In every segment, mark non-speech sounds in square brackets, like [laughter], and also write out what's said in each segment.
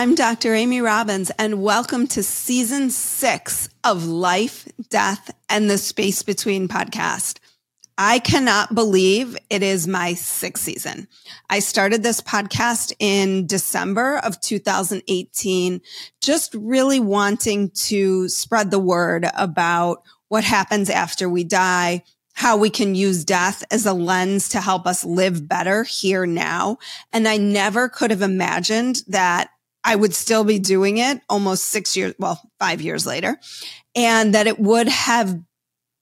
I'm Dr. Amy Robbins, and welcome to season six of Life, Death, and the Space Between podcast. I cannot believe it is my sixth season. I started this podcast in December of 2018, just really wanting to spread the word about what happens after we die, how we can use death as a lens to help us live better here now. And I never could have imagined that I would still be doing it almost six years, well, five years later, and that it would have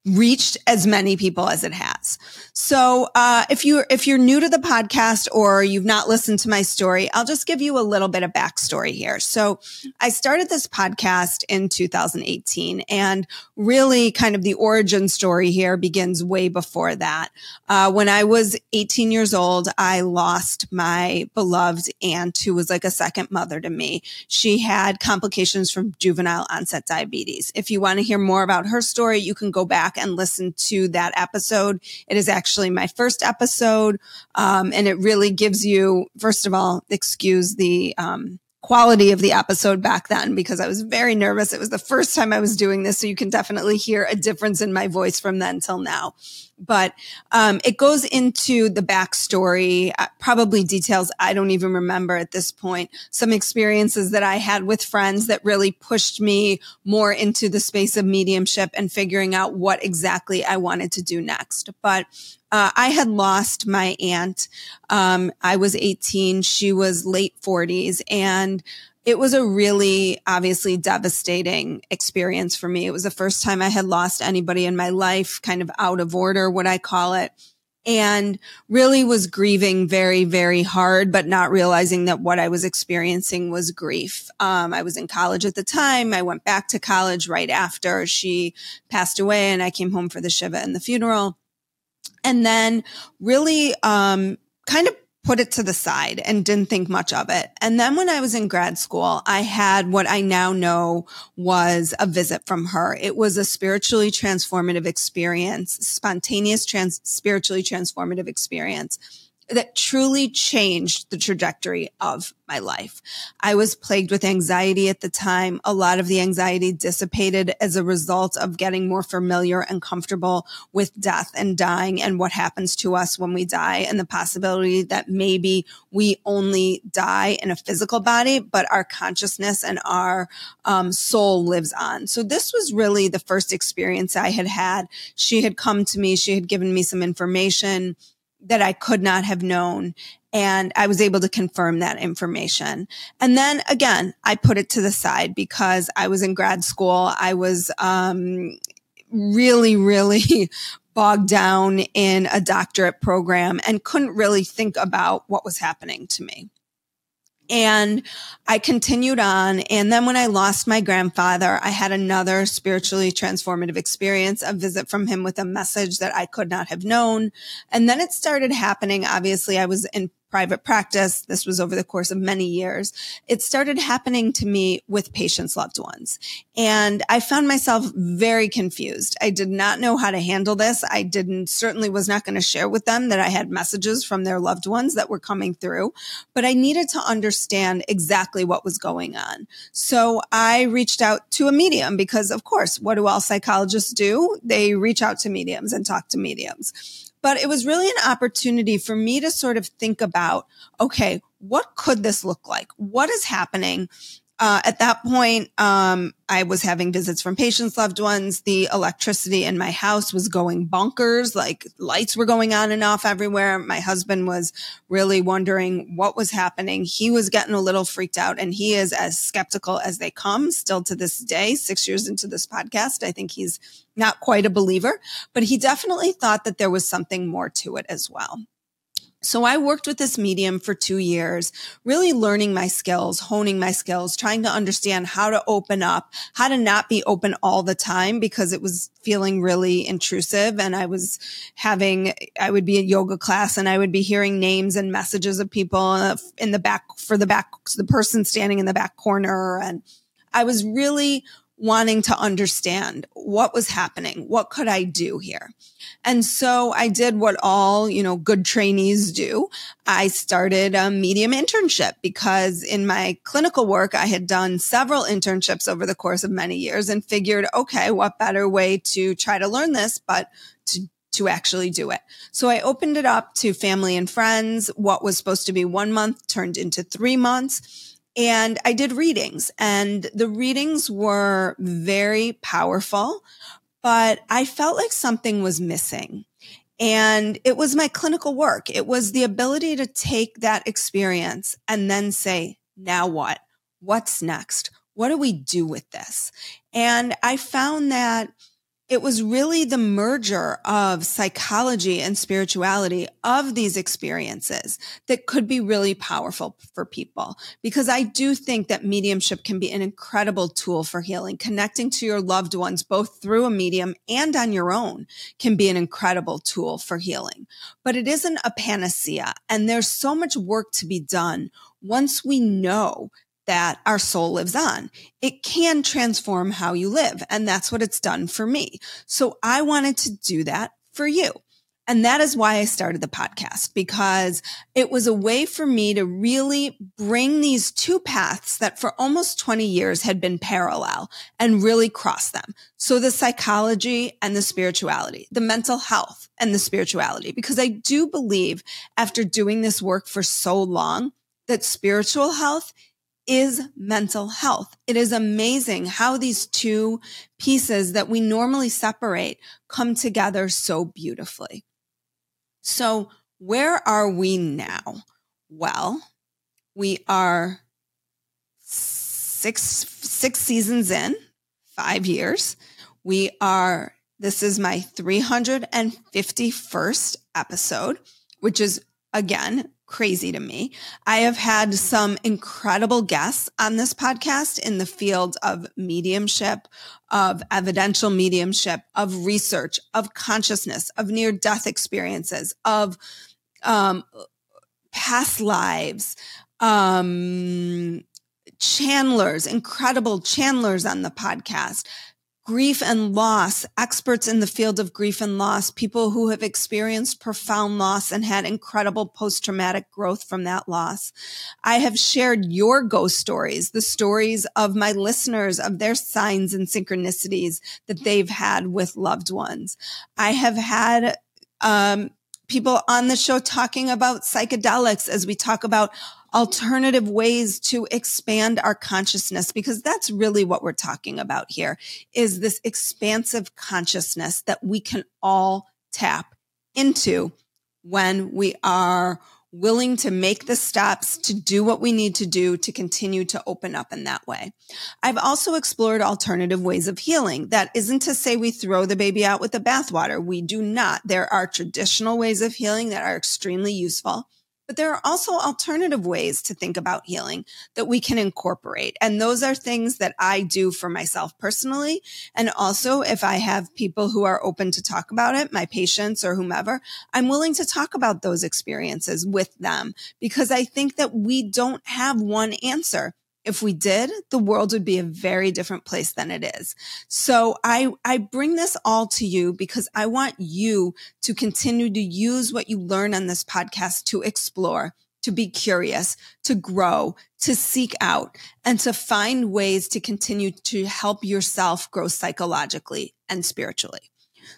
reached as many people as it has. So, uh, if you if you're new to the podcast or you've not listened to my story, I'll just give you a little bit of backstory here. So, I started this podcast in 2018, and really, kind of the origin story here begins way before that. Uh, when I was 18 years old, I lost my beloved aunt, who was like a second mother to me. She had complications from juvenile onset diabetes. If you want to hear more about her story, you can go back and listen to that episode. It is actually my first episode. Um, and it really gives you, first of all, excuse the, um, quality of the episode back then because I was very nervous. It was the first time I was doing this. So you can definitely hear a difference in my voice from then till now but um, it goes into the backstory, uh, probably details I don't even remember at this point. Some experiences that I had with friends that really pushed me more into the space of mediumship and figuring out what exactly I wanted to do next. But uh, I had lost my aunt. Um, I was 18. She was late 40s. And it was a really obviously devastating experience for me. It was the first time I had lost anybody in my life, kind of out of order, what I call it. And really was grieving very, very hard, but not realizing that what I was experiencing was grief. Um, I was in college at the time. I went back to college right after she passed away and I came home for the Shiva and the funeral. And then really, um, kind of put it to the side and didn't think much of it. And then when I was in grad school, I had what I now know was a visit from her. It was a spiritually transformative experience, spontaneous trans, spiritually transformative experience that truly changed the trajectory of my life. I was plagued with anxiety at the time. A lot of the anxiety dissipated as a result of getting more familiar and comfortable with death and dying and what happens to us when we die and the possibility that maybe we only die in a physical body, but our consciousness and our um, soul lives on. So this was really the first experience I had had. She had come to me. She had given me some information that I could not have known. And I was able to confirm that information. And then again, I put it to the side because I was in grad school. I was, um, really, really [laughs] bogged down in a doctorate program and couldn't really think about what was happening to me. And I continued on. And then when I lost my grandfather, I had another spiritually transformative experience, a visit from him with a message that I could not have known. And then it started happening. Obviously, I was in private practice. This was over the course of many years. It started happening to me with patients' loved ones. And I found myself very confused. I did not know how to handle this. I didn't, certainly was not going to share with them that I had messages from their loved ones that were coming through, but I needed to understand exactly what was going on. So I reached out to a medium because of course, what do all psychologists do? They reach out to mediums and talk to mediums. But it was really an opportunity for me to sort of think about, okay, what could this look like? What is happening? Uh, at that point, um, I was having visits from patients, loved ones. The electricity in my house was going bonkers. Like lights were going on and off everywhere. My husband was really wondering what was happening. He was getting a little freaked out and he is as skeptical as they come still to this day, six years into this podcast. I think he's not quite a believer, but he definitely thought that there was something more to it as well. So I worked with this medium for two years, really learning my skills, honing my skills, trying to understand how to open up, how to not be open all the time because it was feeling really intrusive. And I was having, I would be in yoga class and I would be hearing names and messages of people uh, in the back for the back, the person standing in the back corner. And I was really wanting to understand what was happening. What could I do here? And so I did what all, you know, good trainees do. I started a medium internship because in my clinical work, I had done several internships over the course of many years and figured, okay, what better way to try to learn this, but to to actually do it. So I opened it up to family and friends. What was supposed to be one month turned into three months and I did readings and the readings were very powerful, but I felt like something was missing. And it was my clinical work. It was the ability to take that experience and then say, now what? What's next? What do we do with this? And I found that it was really the merger of psychology and spirituality of these experiences that could be really powerful for people. Because I do think that mediumship can be an incredible tool for healing. Connecting to your loved ones, both through a medium and on your own can be an incredible tool for healing. But it isn't a panacea. And there's so much work to be done once we know that our soul lives on. It can transform how you live. And that's what it's done for me. So I wanted to do that for you. And that is why I started the podcast because it was a way for me to really bring these two paths that for almost 20 years had been parallel and really cross them. So the psychology and the spirituality, the mental health and the spirituality, because I do believe after doing this work for so long that spiritual health is mental health. It is amazing how these two pieces that we normally separate come together so beautifully. So where are we now? Well, we are six, six seasons in, five years. We are, this is my 351st episode, which is again crazy to me. I have had some incredible guests on this podcast in the field of mediumship, of evidential mediumship, of research, of consciousness, of near death experiences, of um, past lives, um, incredible channelers on the podcast, grief and loss, experts in the field of grief and loss, people who have experienced profound loss and had incredible post traumatic growth from that loss. I have shared your ghost stories, the stories of my listeners of their signs and synchronicities that they've had with loved ones. I have had, um, people on the show talking about psychedelics as we talk about alternative ways to expand our consciousness because that's really what we're talking about here is this expansive consciousness that we can all tap into when we are willing to make the steps to do what we need to do to continue to open up in that way. I've also explored alternative ways of healing. That isn't to say we throw the baby out with the bathwater. We do not. There are traditional ways of healing that are extremely useful. But there are also alternative ways to think about healing that we can incorporate. And those are things that I do for myself personally. And also if I have people who are open to talk about it, my patients or whomever, I'm willing to talk about those experiences with them because I think that we don't have one answer. If we did, the world would be a very different place than it is. So I, I bring this all to you because I want you to continue to use what you learn on this podcast to explore, to be curious, to grow, to seek out, and to find ways to continue to help yourself grow psychologically and spiritually.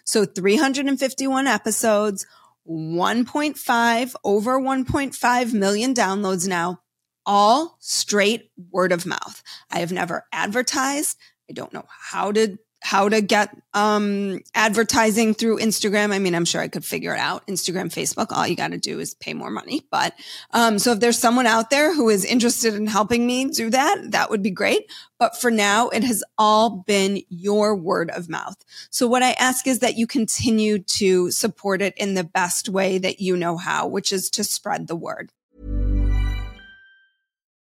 So 351 episodes, 1.5 over 1.5 million downloads now all straight word of mouth. I have never advertised. I don't know how to how to get um, advertising through Instagram. I mean, I'm sure I could figure it out. Instagram, Facebook, all you got to do is pay more money. But um, so if there's someone out there who is interested in helping me do that, that would be great. But for now, it has all been your word of mouth. So what I ask is that you continue to support it in the best way that you know how, which is to spread the word.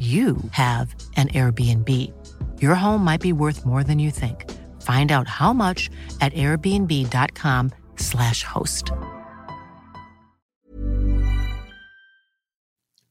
you have an Airbnb. Your home might be worth more than you think. Find out how much at airbnb.com/slash host.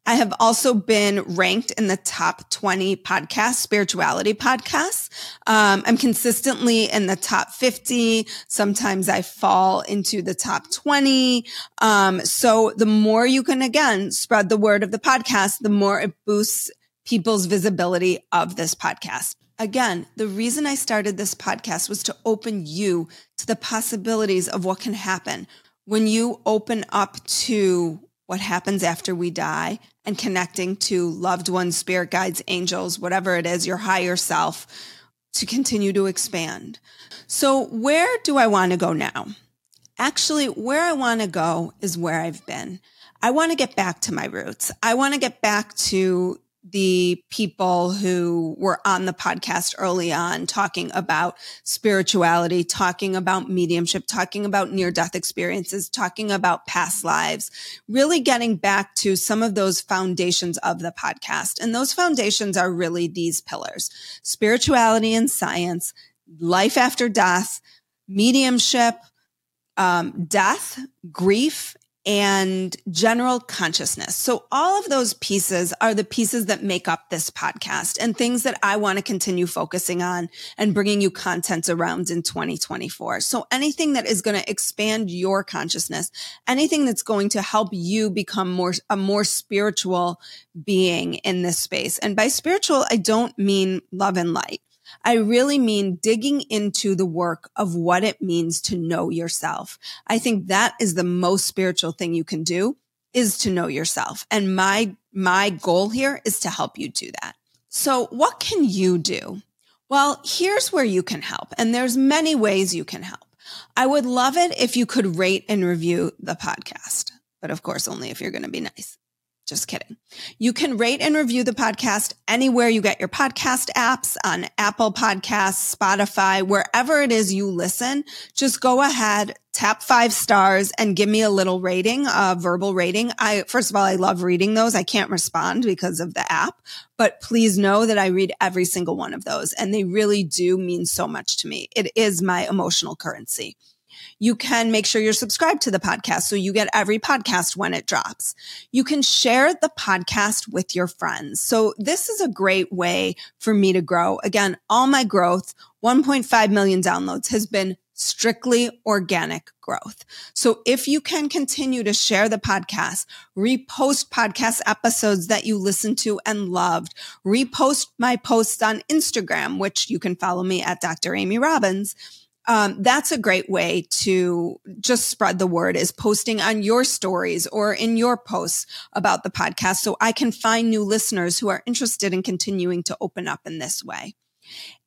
I have also been ranked in the top 20 podcasts, spirituality podcasts. Um, I'm consistently in the top 50. Sometimes I fall into the top 20. Um, so the more you can, again, spread the word of the podcast, the more it boosts people's visibility of this podcast. Again, the reason I started this podcast was to open you to the possibilities of what can happen when you open up to what happens after we die and connecting to loved ones, spirit guides, angels, whatever it is, your higher self to continue to expand. So where do I want to go now? Actually, where I want to go is where I've been. I want to get back to my roots. I want to get back to the people who were on the podcast early on talking about spirituality, talking about mediumship, talking about near death experiences, talking about past lives, really getting back to some of those foundations of the podcast. And those foundations are really these pillars, spirituality and science, life after death, mediumship, um, death, grief, and general consciousness. So all of those pieces are the pieces that make up this podcast and things that I want to continue focusing on and bringing you content around in 2024. So anything that is going to expand your consciousness, anything that's going to help you become more, a more spiritual being in this space. And by spiritual, I don't mean love and light. I really mean digging into the work of what it means to know yourself. I think that is the most spiritual thing you can do is to know yourself. And my, my goal here is to help you do that. So what can you do? Well, here's where you can help. And there's many ways you can help. I would love it if you could rate and review the podcast, but of course, only if you're going to be nice. Just kidding. You can rate and review the podcast anywhere you get your podcast apps on Apple Podcasts, Spotify, wherever it is you listen. Just go ahead, tap five stars and give me a little rating, a verbal rating. I, first of all, I love reading those. I can't respond because of the app, but please know that I read every single one of those and they really do mean so much to me. It is my emotional currency. You can make sure you're subscribed to the podcast so you get every podcast when it drops. You can share the podcast with your friends. So this is a great way for me to grow. Again, all my growth, 1.5 million downloads has been strictly organic growth. So if you can continue to share the podcast, repost podcast episodes that you listened to and loved, repost my posts on Instagram, which you can follow me at Dr. Amy Robbins. Um, that's a great way to just spread the word is posting on your stories or in your posts about the podcast so I can find new listeners who are interested in continuing to open up in this way.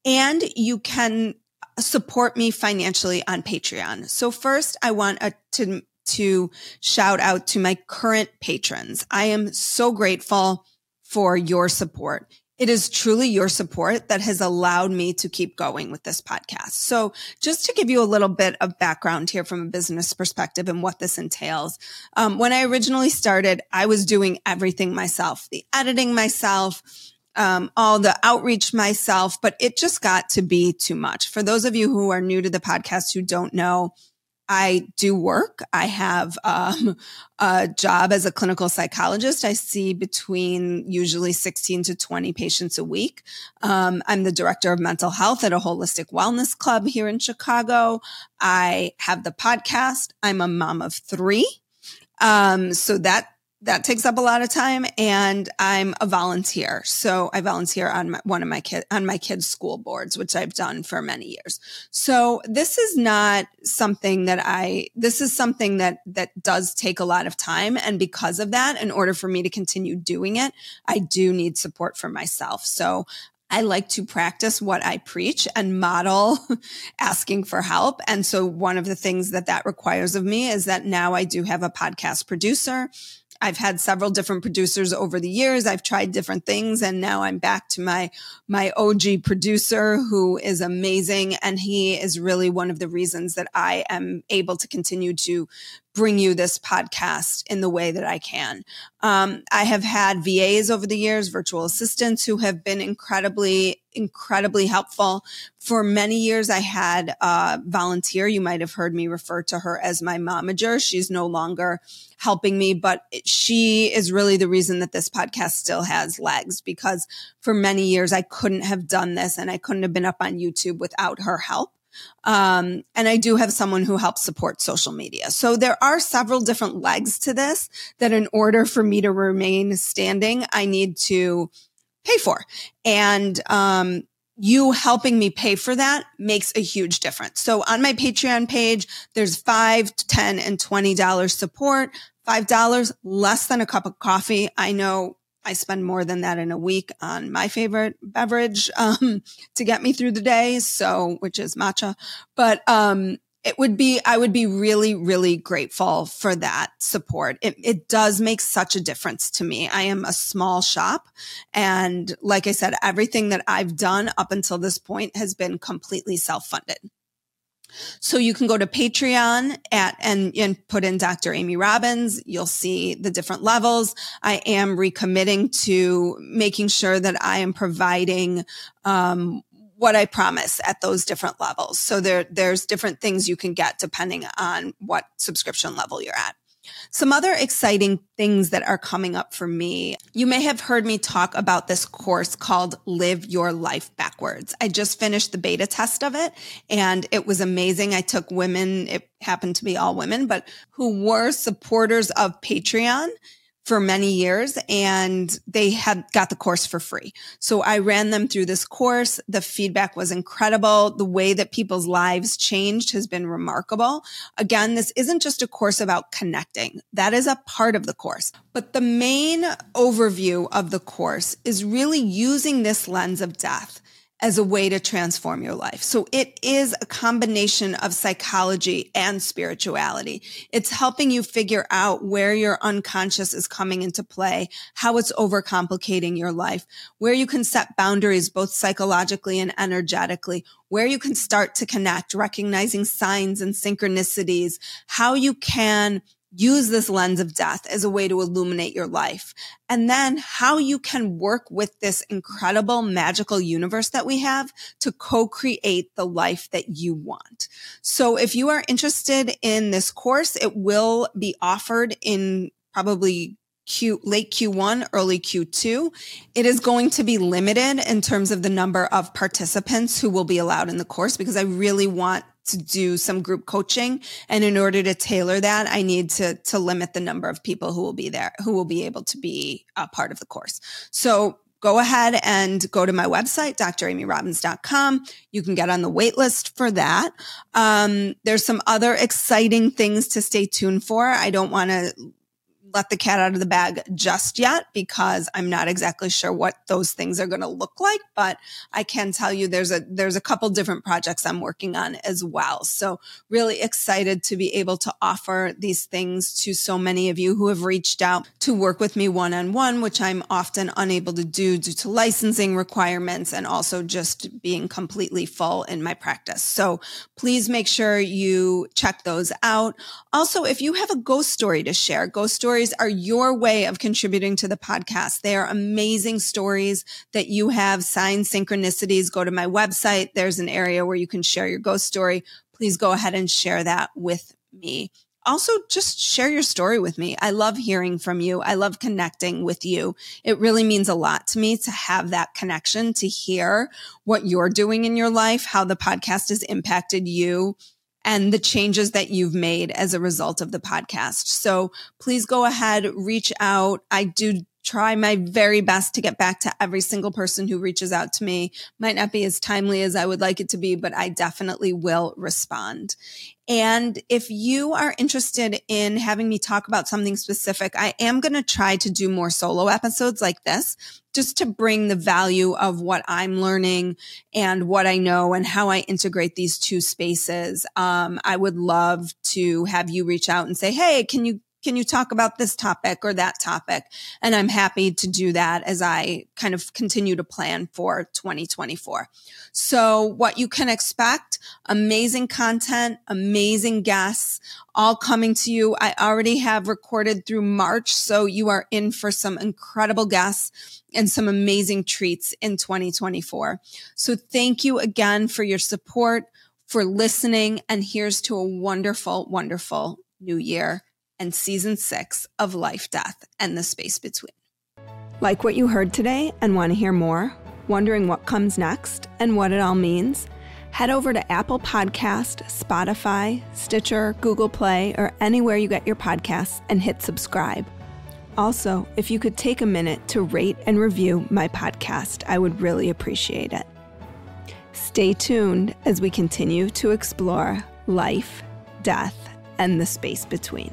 And you can support me financially on Patreon. So first, I want a, to to shout out to my current patrons. I am so grateful for your support. It is truly your support that has allowed me to keep going with this podcast. So just to give you a little bit of background here from a business perspective and what this entails. Um, when I originally started, I was doing everything myself, the editing myself, um, all the outreach myself, but it just got to be too much. For those of you who are new to the podcast who don't know, I do work. I have um, a job as a clinical psychologist. I see between usually 16 to 20 patients a week. Um, I'm the director of mental health at a holistic wellness club here in Chicago. I have the podcast. I'm a mom of three. Um, so that that takes up a lot of time and I'm a volunteer. So I volunteer on my, one of my kid, on my kids' school boards, which I've done for many years. So this is not something that I, this is something that, that does take a lot of time. And because of that, in order for me to continue doing it, I do need support for myself. So I like to practice what I preach and model [laughs] asking for help. And so one of the things that that requires of me is that now I do have a podcast producer I've had several different producers over the years. I've tried different things and now I'm back to my, my OG producer who is amazing. And he is really one of the reasons that I am able to continue to bring you this podcast in the way that I can. Um, I have had VAs over the years, virtual assistants who have been incredibly, incredibly helpful. For many years, I had a volunteer. You might have heard me refer to her as my momager. She's no longer helping me, but she is really the reason that this podcast still has legs because for many years, I couldn't have done this and I couldn't have been up on YouTube without her help. Um, and I do have someone who helps support social media. So there are several different legs to this that in order for me to remain standing, I need to pay for. And, um, you helping me pay for that makes a huge difference. So on my Patreon page, there's five, 10 and $20 support, $5 less than a cup of coffee. I know I spend more than that in a week on my favorite beverage um, to get me through the day. So, which is matcha. But um, it would be, I would be really, really grateful for that support. It, it does make such a difference to me. I am a small shop. And like I said, everything that I've done up until this point has been completely self funded. So you can go to Patreon at and, and put in Dr. Amy Robbins. You'll see the different levels. I am recommitting to making sure that I am providing, um, what I promise at those different levels. So there, there's different things you can get depending on what subscription level you're at. Some other exciting things that are coming up for me. You may have heard me talk about this course called Live Your Life Backwards. I just finished the beta test of it and it was amazing. I took women, it happened to be all women, but who were supporters of Patreon for many years and they had got the course for free. So I ran them through this course. The feedback was incredible. The way that people's lives changed has been remarkable. Again, this isn't just a course about connecting. That is a part of the course, but the main overview of the course is really using this lens of death as a way to transform your life. So it is a combination of psychology and spirituality. It's helping you figure out where your unconscious is coming into play, how it's overcomplicating your life, where you can set boundaries both psychologically and energetically, where you can start to connect, recognizing signs and synchronicities, how you can use this lens of death as a way to illuminate your life. And then how you can work with this incredible magical universe that we have to co-create the life that you want. So if you are interested in this course, it will be offered in probably Q, late Q1, early Q2. It is going to be limited in terms of the number of participants who will be allowed in the course because I really want to do some group coaching. And in order to tailor that, I need to, to limit the number of people who will be there, who will be able to be a part of the course. So go ahead and go to my website, dramyrobbins.com. You can get on the wait list for that. Um, there's some other exciting things to stay tuned for. I don't want to let the cat out of the bag just yet because I'm not exactly sure what those things are going to look like, but I can tell you there's a there's a couple different projects I'm working on as well. So really excited to be able to offer these things to so many of you who have reached out to work with me one on one, which I'm often unable to do due to licensing requirements and also just being completely full in my practice. So please make sure you check those out. Also, if you have a ghost story to share, ghost stories stories are your way of contributing to the podcast. They are amazing stories that you have signed synchronicities. Go to my website. There's an area where you can share your ghost story. Please go ahead and share that with me. Also, just share your story with me. I love hearing from you. I love connecting with you. It really means a lot to me to have that connection, to hear what you're doing in your life, how the podcast has impacted you and the changes that you've made as a result of the podcast. So please go ahead, reach out. I do try my very best to get back to every single person who reaches out to me. Might not be as timely as I would like it to be, but I definitely will respond. And if you are interested in having me talk about something specific, I am going to try to do more solo episodes like this just to bring the value of what I'm learning and what I know and how I integrate these two spaces. Um, I would love to have you reach out and say, Hey, can you can you talk about this topic or that topic? And I'm happy to do that as I kind of continue to plan for 2024. So what you can expect, amazing content, amazing guests, all coming to you. I already have recorded through March. So you are in for some incredible guests and some amazing treats in 2024. So thank you again for your support, for listening. And here's to a wonderful, wonderful new year and season six of Life, Death, and the Space Between. Like what you heard today and want to hear more? Wondering what comes next and what it all means? Head over to Apple Podcast, Spotify, Stitcher, Google Play, or anywhere you get your podcasts and hit subscribe. Also, if you could take a minute to rate and review my podcast, I would really appreciate it. Stay tuned as we continue to explore life, death, and the space between.